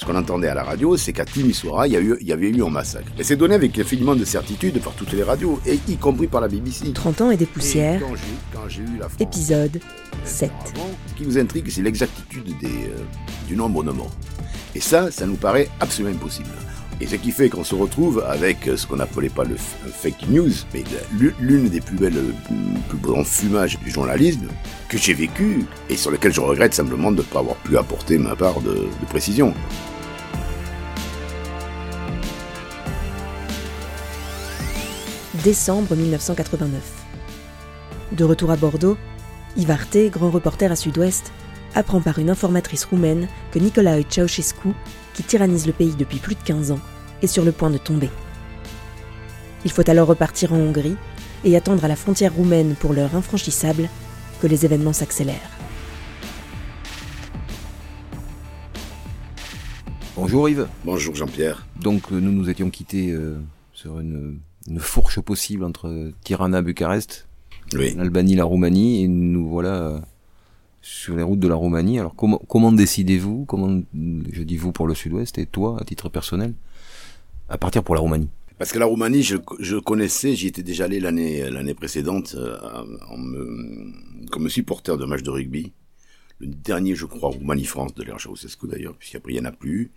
Ce qu'on entendait à la radio, c'est qu'à Timisoara, il y, a eu, il y avait eu un massacre. Et c'est donné avec infiniment de certitude par toutes les radios, et y compris par la BBC. 30 ans et des poussières, Et quand j'ai- quand j'ai eu la France, épisode 7. auparavant, Ce qui nous intrigue, c'est l'exactitude des, euh, du nombre de morts. Et ça, ça nous paraît absolument impossible. Et ce qui fait qu'on se retrouve avec ce qu'on n'appelait pas le fake news, mais l'u- l'une des plus belles, euh, plus grands fumages du journalisme que j'ai vécu et sur lequel je regrette simplement de ne pas avoir pu apporter ma part de, de précision. Décembre 1989. De retour à Bordeaux, Yves Arte, grand reporter à Sud-Ouest, apprend par une informatrice roumaine que Nicolae Ceausescu, qui tyrannise le pays depuis plus de 15 ans, est sur le point de tomber. Il faut alors repartir en Hongrie et attendre à la frontière roumaine pour l'heure infranchissable que les événements s'accélèrent. Bonjour Yves. Bonjour Jean-Pierre. Donc euh, nous nous étions quittés euh, sur une, une fourche possible entre Tirana, Bucarest, Oui. l'Albanie, la Roumanie, et nous voilà euh, sur les routes de la Roumanie. Alors comment comment décidez-vous Comment je dis vous pour le Sud-Ouest et toi à titre personnel à partir pour la Roumanie? Parce que la Roumanie, je, je connaissais, j'y étais déjà allé l'année précédente euh, me- comme supporter de match de rugby. Le dernier, je crois, Roumanie-France de l'ère Ceausescu d'ailleurs, puisqu'après il n'y en a plus.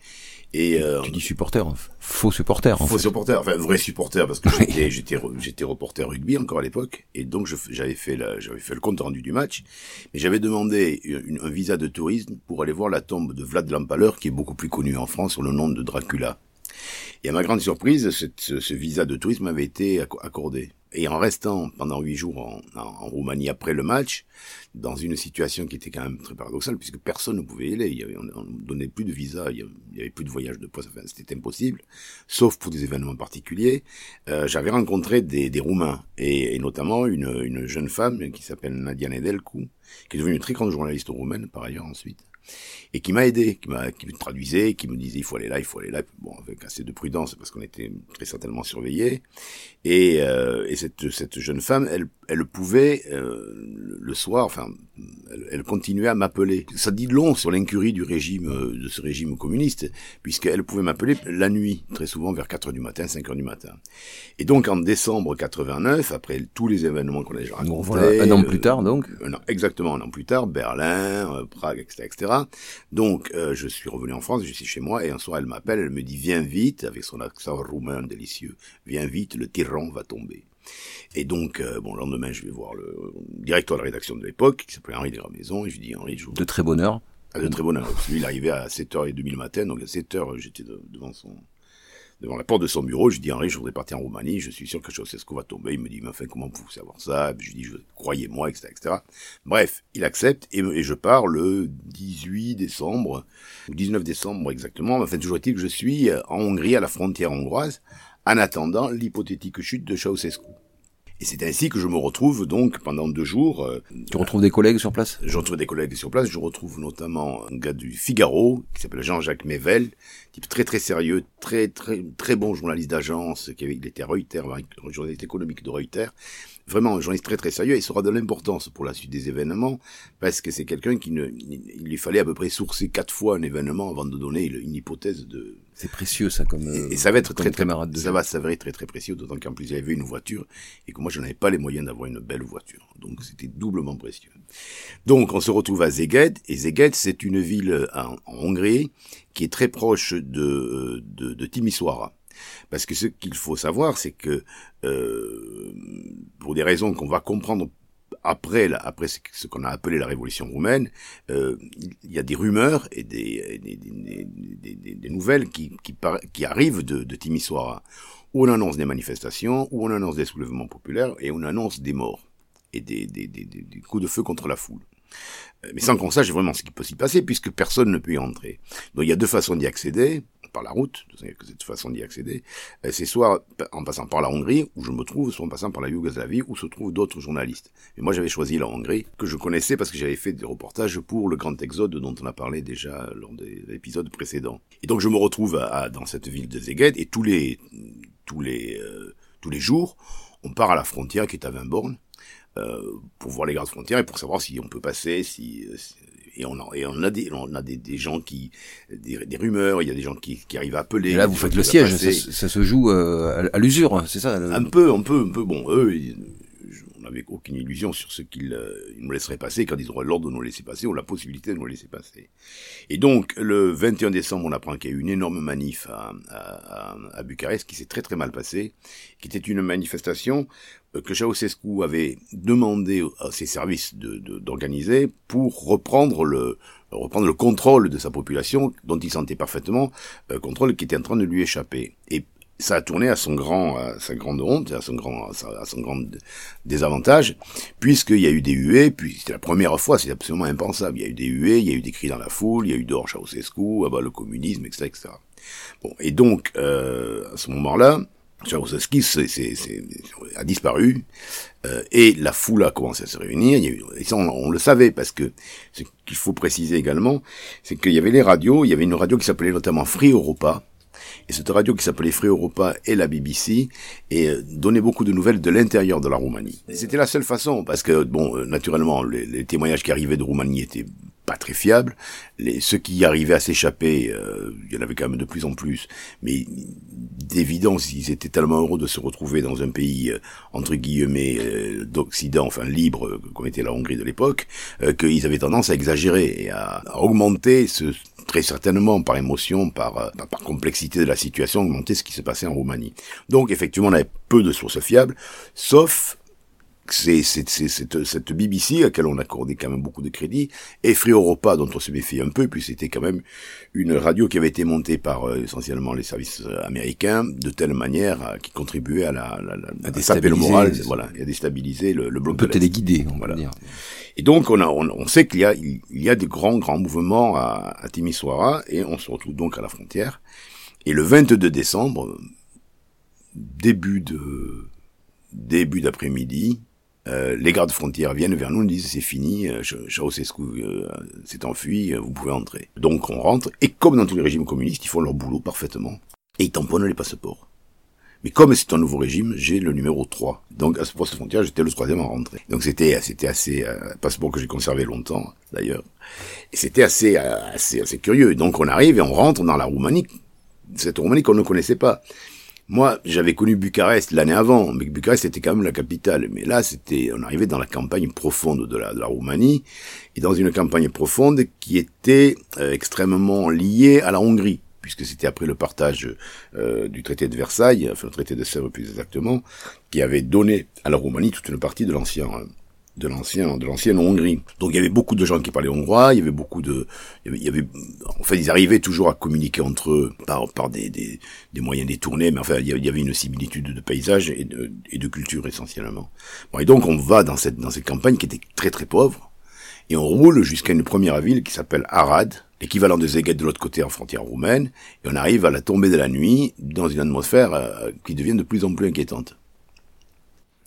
Et euh, Tu dis supporter, hein. faux supporter en faux fait. supporter, enfin vrai supporter, parce que j'étais j'étais re- j'étais reporter rugby encore à l'époque, et donc j'avais fait la- j'avais fait le compte rendu du match, mais j'avais demandé une- un visa de tourisme pour aller voir la tombe de Vlad l'Empaleur, qui est beaucoup plus connu en France sous le nom de Dracula. Et à ma grande surprise, ce, visa de tourisme m'avait été acco- accordé. Et en restant pendant huit jours en, Roumanie après le match, dans une situation qui était quand même très paradoxale, puisque personne ne pouvait y aller, il y avait, on ne donnait plus de visa, il y avait, avait plus de voyage de poste, enfin, c'était impossible, sauf pour des événements particuliers. Euh, J'avais rencontré des, Roumains, et, et notamment une, une jeune femme qui s'appelle Nadia Nedelcu, qui est devenue une très grande journaliste roumaine par ailleurs ensuite et qui m'a aidé, qui, m'a, qui me traduisait, qui me disait il faut aller là, il faut aller là, bon avec assez de prudence parce qu'on était très certainement surveillés. Et, euh, et cette, cette jeune femme, elle, elle pouvait euh, le- soir, enfin, elle, elle continuait à m'appeler. Ça dit long sur l'incurie du régime, euh, de ce régime communiste, puisqu'elle pouvait m'appeler la nuit, très souvent vers 4 heures du matin, 5 heures du matin. Et donc en décembre 89, après tous les événements qu'on a déjà racontés, revoilà un an euh, plus tard donc. un an- exactement un an plus tard, Berlin, euh, Prague, etc., etc. Donc, euh, je suis revenu en France, je suis chez moi, et un soir, elle m'appelle, elle me dit, viens vite, avec son accent roumain délicieux, viens vite, le tyran va tomber. Et donc, euh, bon, le lendemain, je vais voir le directeur de la rédaction de l'époque, qui s'appelait Henri Desramaisons, et je lui dis, Henri, je vous De très bonne heure. à de très bonne heure. Parce que lui, il arrivait à 7h30 le matin, donc à 7h, j'étais de- devant son, devant la porte de son bureau, je dis, Henri, je voudrais partir en Roumanie, je suis sûr que Ceausescu va tomber. Il me dit, mais enfin, comment pouvez-vous savoir ça? Je lui dis, croyez-moi, etc., etc. Bref, il accepte, et, je pars le 18 décembre, ou 19 décembre exactement, enfin, toujours est-il que je suis en Hongrie, à la frontière hongroise, en attendant l'hypothétique chute de Ceausescu. Et c'est ainsi que je me retrouve donc pendant deux jours euh, Tu retrouves des collègues sur place? Je retrouve des collègues sur place. Je retrouve notamment un gars du Figaro qui s'appelle Jean-Jacques Mével, type très très sérieux, très très très bon journaliste d'agence, qui avait, il était Reuters, journaliste économique de Reuters. Vraiment un journaliste très très sérieux. Et il sera de l'importance pour la suite des événements parce que c'est quelqu'un qui ne, il lui fallait à peu près sourcer quatre fois un événement avant de donner une hypothèse de, C'est précieux ça comme. euh, et, et ça va être très très de ça va s'avérer très très précieux, d'autant qu'en plus il avait une voiture et que moi je n'avais pas les moyens d'avoir une belle voiture, donc c'était doublement précieux. Donc on se retrouve à Szeged et Szeged c'est une ville en, en Hongrie qui est très proche de de, de Timisoara. Parce que ce qu'il faut savoir, c'est que euh, pour des raisons qu'on va comprendre après, après ce, qu'on a appelé la révolution roumaine, euh, il y a des rumeurs et des, nouvelles qui, arrivent de, de Timisoara, où on annonce des manifestations, où on annonce des soulèvements populaires et on annonce des morts et des- des coups de feu contre la foule. Euh, Mais sans qu'on sache vraiment ce qui peut s'y passer, puisque personne ne peut y entrer. Donc il y a deux façons d'y accéder, par la route, que cette façon d'y accéder. Euh, C'est soit en passant par la Hongrie, où je me trouve, soit en passant par la Yougoslavie, où se trouvent d'autres journalistes. Mais moi j'avais choisi la Hongrie, que je connaissais parce que j'avais fait des reportages pour le Grand Exode dont on a parlé déjà lors des épisodes précédents. Et donc je me retrouve dans cette ville de Szeged, et tous les, tous les, euh, tous les jours, on part à la frontière qui est à 20 bornes, euh, pour voir les gardes frontières et pour savoir si on peut passer, si- et on, a, et on a des, on a des, des gens qui, des, des, rumeurs, il y a des gens qui, qui arrivent à appeler. Et là, vous faites le siège, ça, ça, se joue euh, à, l'usure, hein, c'est ça Un peu, un peu, un peu. Bon, eux, n'avait aucune illusion sur ce qu'ils euh, nous laisseraient passer quand ils auraient l'ordre de nous laisser passer ou la possibilité de nous laisser passer. Et donc, le 21 décembre, on apprend qu'il y a eu une énorme manif à, Bucarest qui s'est très très mal passée, qui était une manifestation euh, que Ceausescu avait demandé à ses services d'organiser pour reprendre le reprendre le contrôle de sa population dont il sentait parfaitement euh, contrôle qui était en train de lui échapper. Et ça a tourné à son grand, à sa grande honte, à son grand, à son grand désavantage, puisqu'il y a eu des huées, puis c'était la première fois, c'est absolument impensable. Il y a eu des huées, il y a eu des cris dans la foule, il y a eu dehors Ceausescu, ah bah, le communisme, etc., etc. Bon, et donc, euh, à ce moment-là, Ceausescu a disparu, euh, et la foule a commencé à se réunir. Il y a eu, et ça, on, on, le savait, parce que ce qu'il faut préciser également, c'est qu'il y avait les radios, il y avait une radio qui s'appelait notamment Free Europa, et cette radio qui s'appelait Free Europa et la BBC et euh, donnait beaucoup de nouvelles de l'intérieur de la Roumanie. C'était la seule façon parce que bon, euh, naturellement, les, les, témoignages qui arrivaient de Roumanie étaient pas très fiables. Les, ceux qui arrivaient à s'échapper, euh, il y en avait quand même de plus en plus. Mais d'évidence, ils étaient tellement heureux de se retrouver dans un pays entre guillemets d'Occident, enfin libre, comme était la Hongrie de l'époque, qu'ils avaient tendance à exagérer et à, à augmenter ce très certainement par émotion, par, euh, par complexité de la situation, augmenter ce qui s'est passé en Roumanie. Donc effectivement, on avait peu de sources fiables, sauf c'est cette, cette BBC à laquelle on accordait quand même beaucoup de crédit, et Free Europa dont on se méfie un peu, puis c'était quand même une radio qui avait été montée par euh, essentiellement les services euh, américains, de telle manière à, qui contribuait à la, la, la à, déstabiliser le moral, voilà, et à déstabiliser le, le bloc. On peut téléguider, on voilà. Dire. Et donc on, a, on, on, sait qu'il y a, il y a des grands grands mouvements à, à Timisoara, et on se retrouve donc à la frontière. Et le 22 décembre, début de début d'après-midi, euh, les gardes frontières viennent vers nous, nous disent c'est fini, euh, Ceausescu euh, s'est enfui, euh, vous pouvez entrer. Donc on rentre, et comme dans tous les régimes communistes, ils font leur boulot parfaitement, et ils tamponnent les passeports. Mais comme c'est un nouveau régime, j'ai le numéro 3. Donc à ce poste frontière, j'étais le troisième à rentrer. Donc c'était c'était assez euh, passeport que j'ai conservé longtemps d'ailleurs. Et c'était assez assez assez curieux. Donc on arrive et on rentre dans la Roumanie, cette Roumanie qu'on ne connaissait pas. Moi, j'avais connu Bucarest l'année avant, mais Bucarest était quand même la capitale. Mais là, c'était, on arrivait dans la campagne profonde de la, Roumanie, et dans une campagne profonde qui était euh, extrêmement liée à la Hongrie, puisque c'était après le partage euh, du traité de Versailles, enfin le traité de Sèvres plus exactement, qui avait donné à la Roumanie toute une partie de l'ancien de l'ancien de l'ancienne Hongrie. Donc il y avait beaucoup de gens qui parlaient hongrois, il y avait beaucoup de il y avait, en fait ils arrivaient toujours à communiquer entre eux par par des des, des moyens détournés mais enfin il y avait une similitude de paysage et de et de culture essentiellement. Bon et donc on va dans cette dans cette campagne qui était très très pauvre et on roule jusqu'à une première ville qui s'appelle Arad, l'équivalent de Zeguet de l'autre côté en frontière roumaine et on arrive à la tombée de la nuit dans une atmosphère euh, qui devient de plus en plus inquiétante.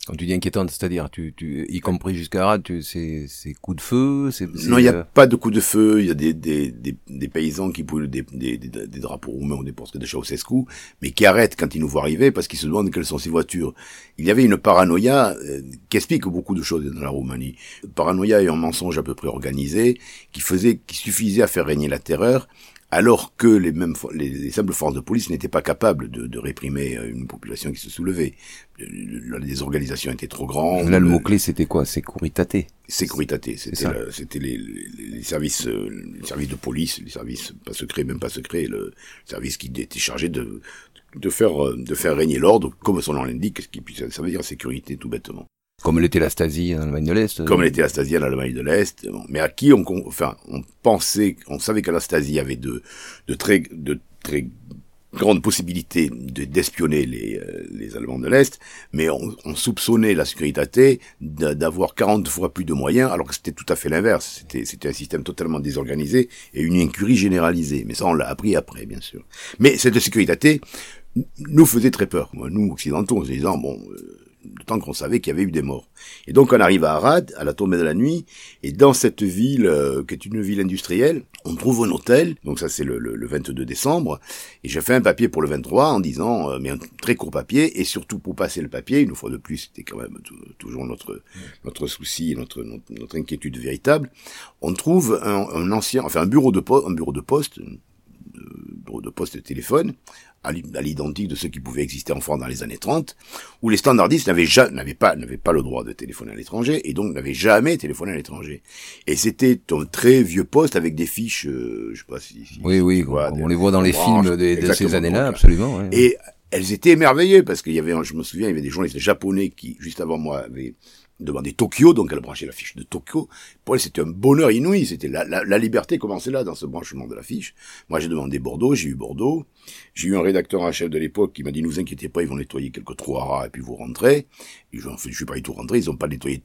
Quand tu dis inquiétante, c'est-à-dire, tu, tu, y compris jusqu'à tu, c'est, c'est coups de feu, c'est, Non, il n'y a euh, pas de coups de feu, il y a des, des, des, des paysans qui brûlent des, des, des, des, drapeaux roumains ou des portraits de Ceausescu, mais qui arrêtent quand ils nous voient arriver parce qu'ils se demandent quelles sont ces voitures. Il y avait une paranoïa euh, qui explique beaucoup de choses dans la Roumanie. Paranoïa et un mensonge à peu près organisé qui faisait, qui suffisait à faire régner la terreur alors que les mêmes les, les simples forces de police n'étaient pas capables de, de, réprimer euh, une population qui se soulevait. Les organisations étaient trop grandes. Là, le mot-clé, c'était quoi? Sécurité. Sécurité, c'était c'était les, les, services euh, les services de police, les services pas secrets, même pas secrets, le service qui était chargé de de faire euh, de faire régner l'ordre, comme son nom l'indique, ce qui ça veut dire sécurité tout bêtement. Comme l'était la Stasi en Allemagne de l'Est. Comme l'était la Stasi en Allemagne de l'Est. Mais à qui on, enfin, on pensait, on savait que la Stasi avait de, de très, de très grandes possibilités d'espionner les, euh, les Allemands de l'Est, mais on, on, soupçonnait la sécurité d'avoir 40 fois plus de moyens, alors que c'était tout à fait l'inverse. C'était, c'était un système totalement désorganisé et une incurie généralisée. Mais ça, on l'a appris après, bien sûr. Mais cette sécurité nous faisait très peur. Nous, occidentaux, en se disant, bon, euh, temps qu'on savait qu'il y avait eu des morts. Et donc on arrive à Arad, à la tombée de la nuit, et dans cette ville, euh, qui est une ville industrielle, on trouve un hôtel, donc ça c'est le, le, 22 décembre, et j'ai fait un papier pour le 23 en disant, euh, mais un très court papier, et surtout pour passer le papier, une fois de plus, c'était quand même toujours notre, notre souci, notre, notre, inquiétude véritable, on trouve un, un, ancien, enfin un bureau de, poste, un bureau de poste, bureau de poste de téléphone, à l'identique de ceux qui pouvaient exister en France dans les années 30, où les standardistes n'avaient n'avaient pas, n'avaient pas le droit de téléphoner à l'étranger, et donc n'avaient jamais téléphoné à l'étranger. Et c'était un très vieux poste avec des fiches, euh, je sais pas si, oui, oui, on les voit dans les films de, ces années-là, absolument. et elles étaient émerveillées parce qu'il y avait, je me souviens, il y avait des journalistes japonais qui, juste avant moi, avaient demandé Tokyo, donc elle branchait la fiche de Tokyo. Pour elle, c'était un bonheur inouï. C'était la, la, liberté commençait là, dans ce branchement de la fiche. Moi, j'ai demandé Bordeaux, j'ai eu Bordeaux. J'ai eu un rédacteur en chef de l'époque qui m'a dit, ne vous inquiétez pas, ils vont nettoyer quelques trous à rats et puis vous rentrez. Je, je suis pas du tout rentré, ils ont pas nettoyé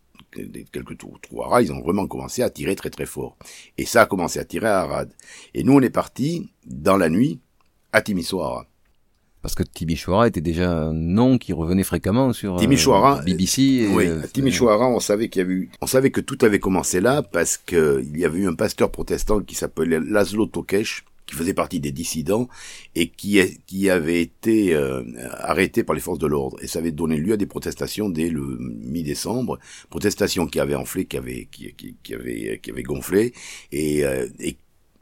quelques trous, trous à rats, ils ont vraiment commencé à tirer très très fort. Et ça a commencé à tirer à Arad. Et nous, on est parti dans la nuit à Timisoara. Parce que Timisoara était déjà un nom qui revenait fréquemment sur Timisoara, euh, BBC. Et, oui, à Timisoara, on savait qu'il y avait eu, on savait que tout avait commencé là parce que il y avait eu un pasteur protestant qui s'appelait Laszlo Tokesh, qui faisait partie des dissidents et qui, qui avait été euh, arrêté par les forces de l'ordre. Et ça avait donné lieu à des protestations dès le mi-décembre, protestations qui avaient enflé, qui avaient, qui, qui, qui avaient, qui avaient gonflé et, euh, et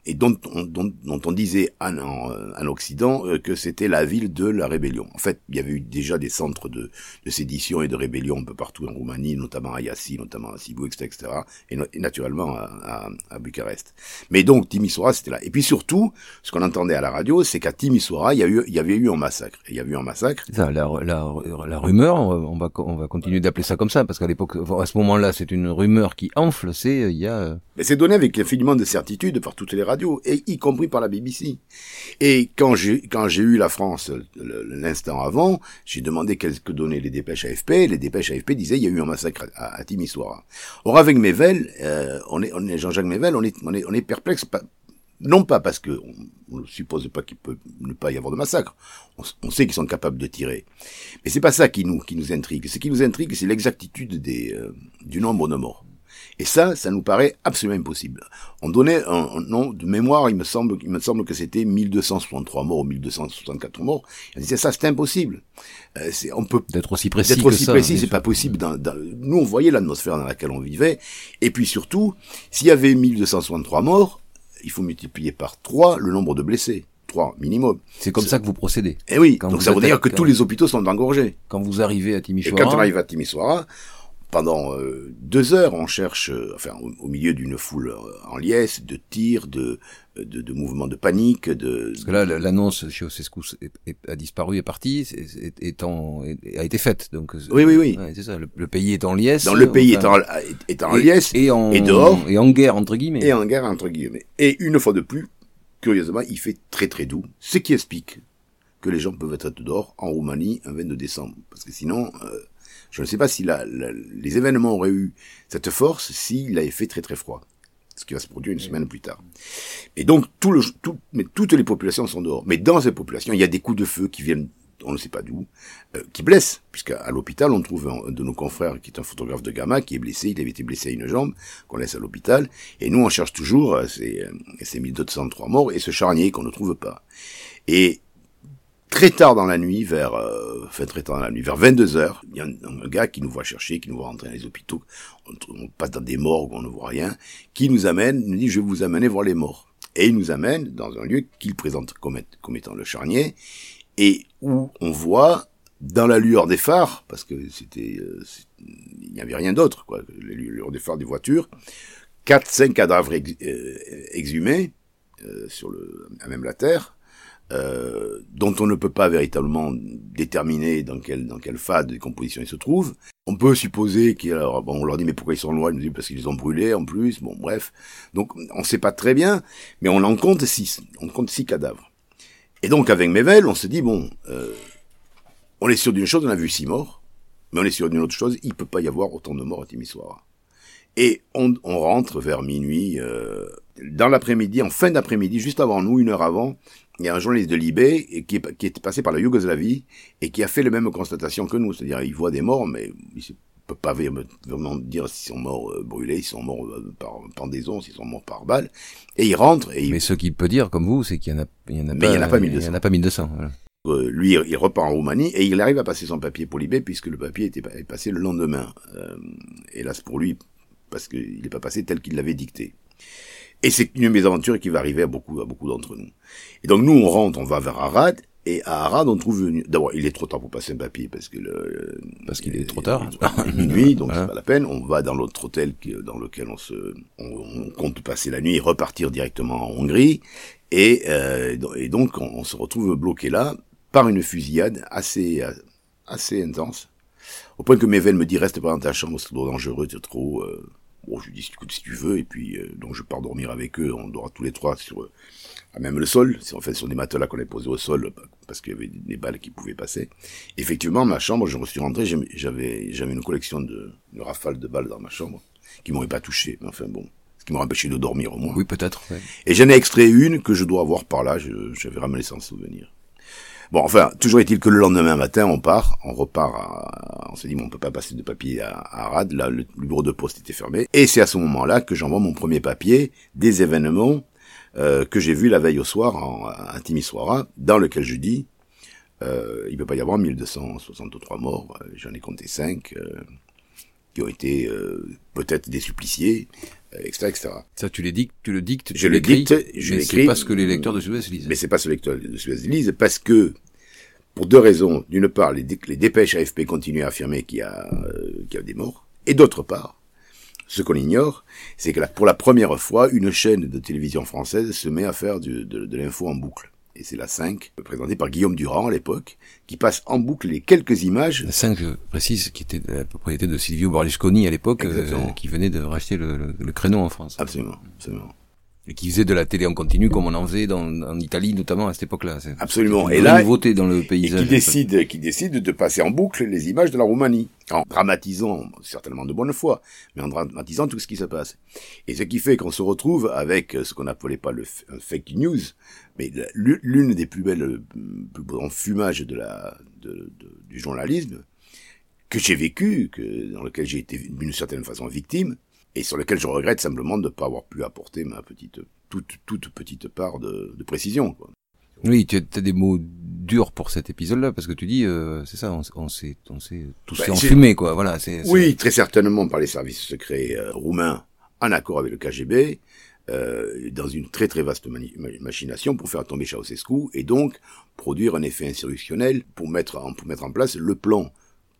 et dont on, dont, dont on disait en, en, Occident euh, que c'était la ville de la rébellion. En fait, il y avait eu déjà des centres de, de sédition et de rébellion un peu partout en Roumanie, notamment à Yassi, notamment à Sibiu, etc., etc., et, et naturellement à, à, à, Bucarest. Mais donc Timisoara, c'était là. Et puis surtout, ce qu'on entendait à la radio, c'est qu'à Timisoara, il y, a eu, il y avait eu un massacre. il y a eu un massacre. Ça, la, la, la rumeur, on va, on va continuer d'appeler ça comme ça, parce qu'à l'époque, à ce moment-là, c'est une rumeur qui enfle. C'est il y a. Mais c'est donné avec infiniment de certitude par toutes les et y compris par la BBC. Et quand j'ai eu la France l'instant avant, j'ai demandé qu'est-ce que donnaient les dépêches AFP. Les dépêches AFP disaient il y a eu un massacre à, à Timisoara. Or avec Mével, euh, on est, Jean-Jacques Mével, on est, perplexe. non pas parce que on ne suppose pas qu'il peut ne pas y avoir de massacre. On, sait qu'ils sont capables de tirer. Mais c'est pas ça qui nous intrigue. Ce qui nous intrigue, c'est l'exactitude euh, du nombre de morts. Et ça, ça nous paraît absolument impossible. On donnait un, nom de mémoire, il me semble, il me semble que c'était 1263 morts ou 1264 morts. On disait ça, c'est impossible. Euh, on peut d'être aussi précis. D'être aussi précis, c'est pas possible. Dans, dans, nous, on voyait l'atmosphère dans laquelle on vivait. Et puis surtout, s'il y avait 1263 morts, il faut multiplier par 3 le nombre de blessés. 3 minimum. C'est comme ça que vous procédez. Eh oui, donc ça veut dire que tous les hôpitaux sont engorgés. Quand vous arrivez à Timisoara. Et quand on arrive à Timisoara, pendant euh, deux heures, on cherche, euh, enfin, au, milieu d'une foule euh, en liesse, de tirs, de, de, de, mouvements de panique, de. Parce que là, l'annonce chez Osescu a disparu, est partie, est, en, a été faite. Donc. Oui, oui, oui. c'est ça. Le, pays est en liesse. Dans le pays est en, est en liesse et, en, et dehors et en guerre entre guillemets. Et en guerre entre guillemets. Et une fois de plus, curieusement, il fait très très doux, ce qui explique que les gens peuvent être dehors en Roumanie un 22 décembre, parce que sinon. Je ne sais pas si la, les événements auraient eu cette force s'il avait fait très très froid. Ce qui va se produire une semaine plus tard. Et donc, tout le, tout, mais toutes les populations sont dehors. Mais dans ces populations, il y a des coups de feu qui viennent, on ne sait pas d'où, euh, qui blessent. Puisqu'à l'hôpital, on trouve un, de nos confrères qui est un photographe de Gamma, qui est blessé. Il avait été blessé à une jambe, qu'on laisse à l'hôpital. Et nous, on cherche toujours euh, ces, euh, ces 1203 morts et ce charnier qu'on ne trouve pas. Et très tard dans la nuit, vers, euh, enfin très tard dans la nuit, vers 22 heures, il y a un, gars qui nous voit chercher, qui nous voit rentrer dans les hôpitaux, on, passe dans des morgues, on ne voit rien, qui nous amène, nous dit je vais vous amener voir les morts. Et il nous amène dans un lieu qu'il présente comme, étant le charnier, et où on voit dans la lueur des phares, parce que c'était, euh, il n'y avait rien d'autre, quoi, la lueur des phares des voitures, quatre, cinq cadavres euh, exhumés euh, sur le, à même la terre, euh, dont on ne peut pas véritablement déterminer dans quelle dans phase de décomposition ils se trouvent. On peut supposer qu'ils bon on leur dit mais pourquoi ils sont loin, ils nous disent parce qu'ils ont brûlés en plus. Bon bref, donc on sait pas très bien, mais on en compte six, on compte six cadavres. Et donc avec Mevel, on se dit bon, euh, on est sûr d'une chose, on a vu six morts, mais on est sûr d'une autre chose, il peut pas y avoir autant de morts à Timisoara. Et on, on rentre vers minuit euh, Dans l'après-midi, en fin d'après-midi, juste avant nous, une heure avant, il y a un journaliste de Libé qui, est, qui est passé par la Yougoslavie et qui a fait la même constatation que nous. C'est-à-dire, il voit des morts, mais il ne peut pas vraiment dire s'ils sont morts euh, brûlés, s'ils sont morts euh, par pendaison, s'ils sont morts par balle. Et il rentre. Et il... Mais ce qu'il peut dire, comme vous, c'est qu'il y en en en a pas 1200. Il y en a pas 1200. Voilà. Euh, lui, il repart en Roumanie et il arrive à passer son papier pour Libé puisque le papier était est passé le lendemain. Euh, hélas pour lui, parce qu'il n'est pas passé tel qu'il l'avait dicté. Et c'est une mésaventure qui va arriver à beaucoup, à beaucoup d'entre nous. Et donc nous, on rentre, on va vers Arad, et à Arad, on trouve une... D'abord, il est trop tard pour passer un papier, parce que le... Parce qu'il est trop tard. Il est minuit, donc Voilà. c'est pas la peine. On va dans l'autre hôtel dans lequel on se... On, compte passer la nuit et repartir directement en Hongrie. Et, euh, et donc, on, on se retrouve bloqué là, par une fusillade assez, assez intense. Au point que veines me dit reste pas dans ta chambre, c'est trop dangereux, c'est trop. Euh... Bon, je lui dis écoute si tu veux, et puis euh, donc je pars dormir avec eux. On dort tous les trois sur euh, à même le sol. C'est en fait sur des matelas qu'on a posés au sol euh, parce qu'il y avait des balles qui pouvaient passer. Effectivement, ma chambre, je me suis rentré, j'avais j'avais une collection de une rafale de balles dans ma chambre qui m'auraient pas touché, mais enfin bon, ce qui m'aurait empêché de dormir au moins. Oui, peut-être. ouais. Et j'en ai extrait une que je dois avoir par là, je- j'avais ramené sans souvenir. Bon, enfin, toujours est-il que le lendemain matin, on part, on repart, à- on se dit, bon, on peut pas passer de papier à, à Arad, là, le, bureau de poste était fermé. Et c'est à ce moment-là que j'envoie mon premier papier des événements euh, que j'ai vus la veille au soir en, à Timisoara, dans lequel je dis, euh, il peut pas y avoir 1263 morts, euh, j'en ai compté 5, qui ont été euh, peut-être des suppliciés, euh, etc., etc. Ça, tu les dictes, tu le dictes, Je tu le l'écris, dicte, je mais c'est pas ce que les lecteurs de Sud-Ouest lisent. Mais c'est pas ce lecteur de Suez lise parce que, pour deux raisons. D'une part, les, les dépêches AFP continuent à affirmer qu'il y a, euh, qu'il y a des morts. Et d'autre part, ce qu'on ignore, c'est que la- pour la première fois, une chaîne de télévision française se met à faire du- de, de l'info en boucle. Et c'est la 5, présentée par Guillaume Durand à l'époque, qui passe en boucle les quelques images. La 5, je précise, qui était la propriété de Silvio Berlusconi à l'époque, euh, qui venait de racheter le, le- le créneau en France. Absolument, absolument. Et qui faisait de la télé en continu, comme on en faisait dans, en Italie, notamment à cette époque-là. Absolument. Et là, nouveauté dans le et paysage. qui décide, qui décide de passer en boucle les images de la Roumanie, en dramatisant, certainement de bonne foi, mais en dramatisant tout ce qui se passe. Et ce qui fait qu'on se retrouve avec ce qu'on appelait pas le fake news, mais l'une des plus belles, euh, plus beaux enfumages de la, de, de- du journalisme, que j'ai vécu, que, dans lequel j'ai été d'une certaine façon victime, et sur lequel je regrette simplement de ne pas avoir pu apporter ma petite, toute, toute petite part de, de précision, quoi. Oui, tu as des mots durs pour cet épisode-là, parce que tu dis, euh, c'est ça, on, on s'est, on s'est tous c'est- enfumer, quoi. Voilà, c'est. Oui, très certainement par les services secrets euh, roumains en accord avec le KGB, euh, dans une très très vaste machination pour faire tomber Ceausescu et donc produire un effet insurrectionnel pour mettre en, pour mettre en place le plan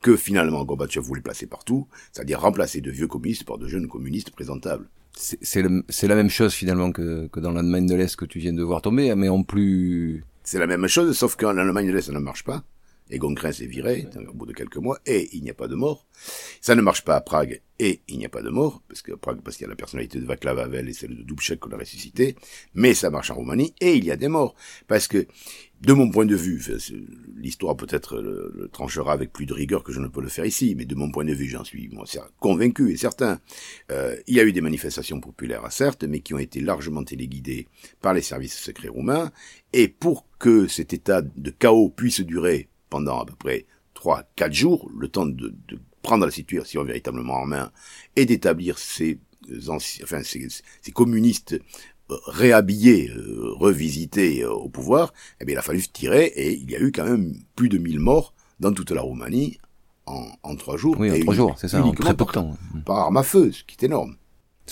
que finalement Gorbatchev voulait placer partout, c'est-à-dire remplacer de vieux communistes par de jeunes communistes présentables. C'est la même chose finalement que, que dans l'Allemagne de l'Est que tu viens de voir tomber, mais en plus. C'est la même chose, sauf qu'en Allemagne de l'Est, ça ne marche pas. Egon Krenz est viré au bout de quelques mois et il n'y a pas de mort. Ça ne marche pas à Prague et il n'y a pas de mort, parce que Prague, parce qu'il y a la personnalité de Václav Havel et celle de Dubček qu'on a ressuscité, mais ça marche en Roumanie et il y a des morts. Parce que, de mon point de vue, l'histoire peut-être le, tranchera avec plus de rigueur que je ne peux le faire ici, mais de mon point de vue, j'en suis convaincu et certain. Euh, il y a eu des manifestations populaires, certes, mais qui ont été largement téléguidées par les services secrets roumains, et pour que cet état de chaos puisse durer pendant à peu près trois, quatre jours, le temps de, prendre la situation véritablement en main et d'établir ces enfin ces communistes réhabillés, euh, revisités euh, au pouvoir, eh bien il a fallu se tirer et il y a eu quand même plus de 1000 morts dans toute la Roumanie en, en trois jours. Oui, en trois jours, c'est ça, en très peu de par- temps. Par arme à feu, ce qui est énorme.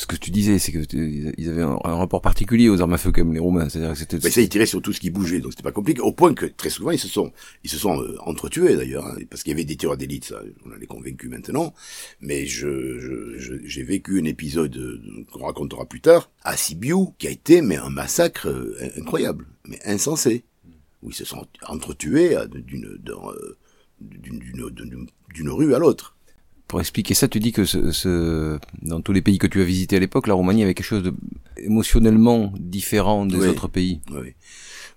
Ce que tu disais, c'est que tu- ils avaient un, rapport particulier aux armes à feu comme les Roumains. C'est-à-dire que c'était. Mais ça, ils tiraient sur tout ce qui bougeait, donc c'était pas compliqué. Au point que très souvent, ils se sont, ils se sont euh, entretués d'ailleurs, hein, parce qu'il y avait des tireurs d'élite, ça, on en est convaincu maintenant. Mais je, je- je- j'ai vécu un épisode euh, qu'on racontera plus tard à Sibiu, qui a été mais un massacre euh, incroyable, mais insensé, où ils se sont entretués euh, d'une, d'un, d'une, d'une, d'une- d'une rue à l'autre. Pour expliquer ça, tu dis que ce, ce- dans tous les pays que tu as visités à l'époque, la Roumanie avait quelque chose de émotionnellement différent des Oui. autres pays. Oui.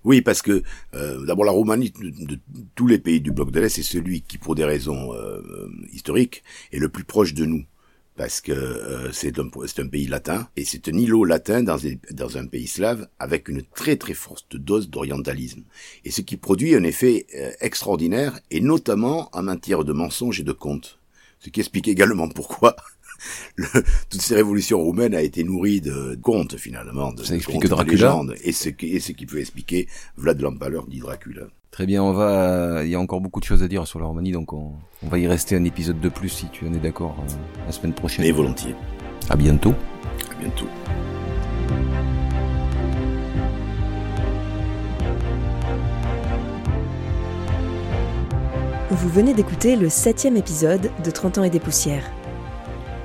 Oui, parce que euh, d'abord la Roumanie de, de tous les pays du bloc de l'Est, c'est celui qui, pour des raisons euh, historiques, est le plus proche de nous. parce que euh, c'est un, un, pays latin, et c'est un îlot latin dans, dans, un pays slave avec une très très forte dose d'orientalisme. Et ce qui produit un effet euh, extraordinaire, et notamment en matière de mensonges et de contes. Ce qui explique également pourquoi le, toutes ces révolutions roumaines a été nourrie de contes finalement, de, Ça explique Dracula. et ce, qui, et ce qui peut expliquer Vlad l'Empaleur dit Dracula. Très bien, on va. Il y a encore beaucoup de choses à dire sur la Roumanie, donc on, on va y rester un épisode de plus si tu en es d'accord euh, la semaine prochaine. Et volontiers. À bientôt. À bientôt. Vous venez d'écouter le septième épisode de 30 ans et des poussières.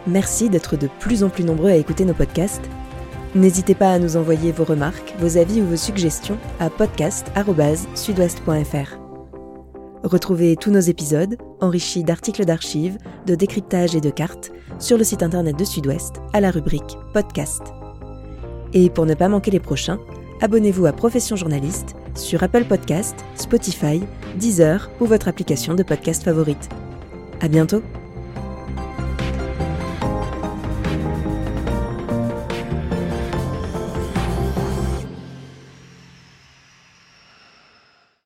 Merci d'être de plus en plus nombreux à écouter nos podcasts N'hésitez pas à nous envoyer vos remarques, vos avis ou vos suggestions à podcast.sudouest.fr. Retrouvez tous nos épisodes, enrichis d'articles d'archives, de décryptage et de cartes, sur le site internet de Sud-Ouest à la rubrique Podcast. Et pour ne pas manquer les prochains, abonnez-vous à Profession Journaliste sur Apple Podcast, Spotify, Deezer ou votre application de podcast favorite. À bientôt!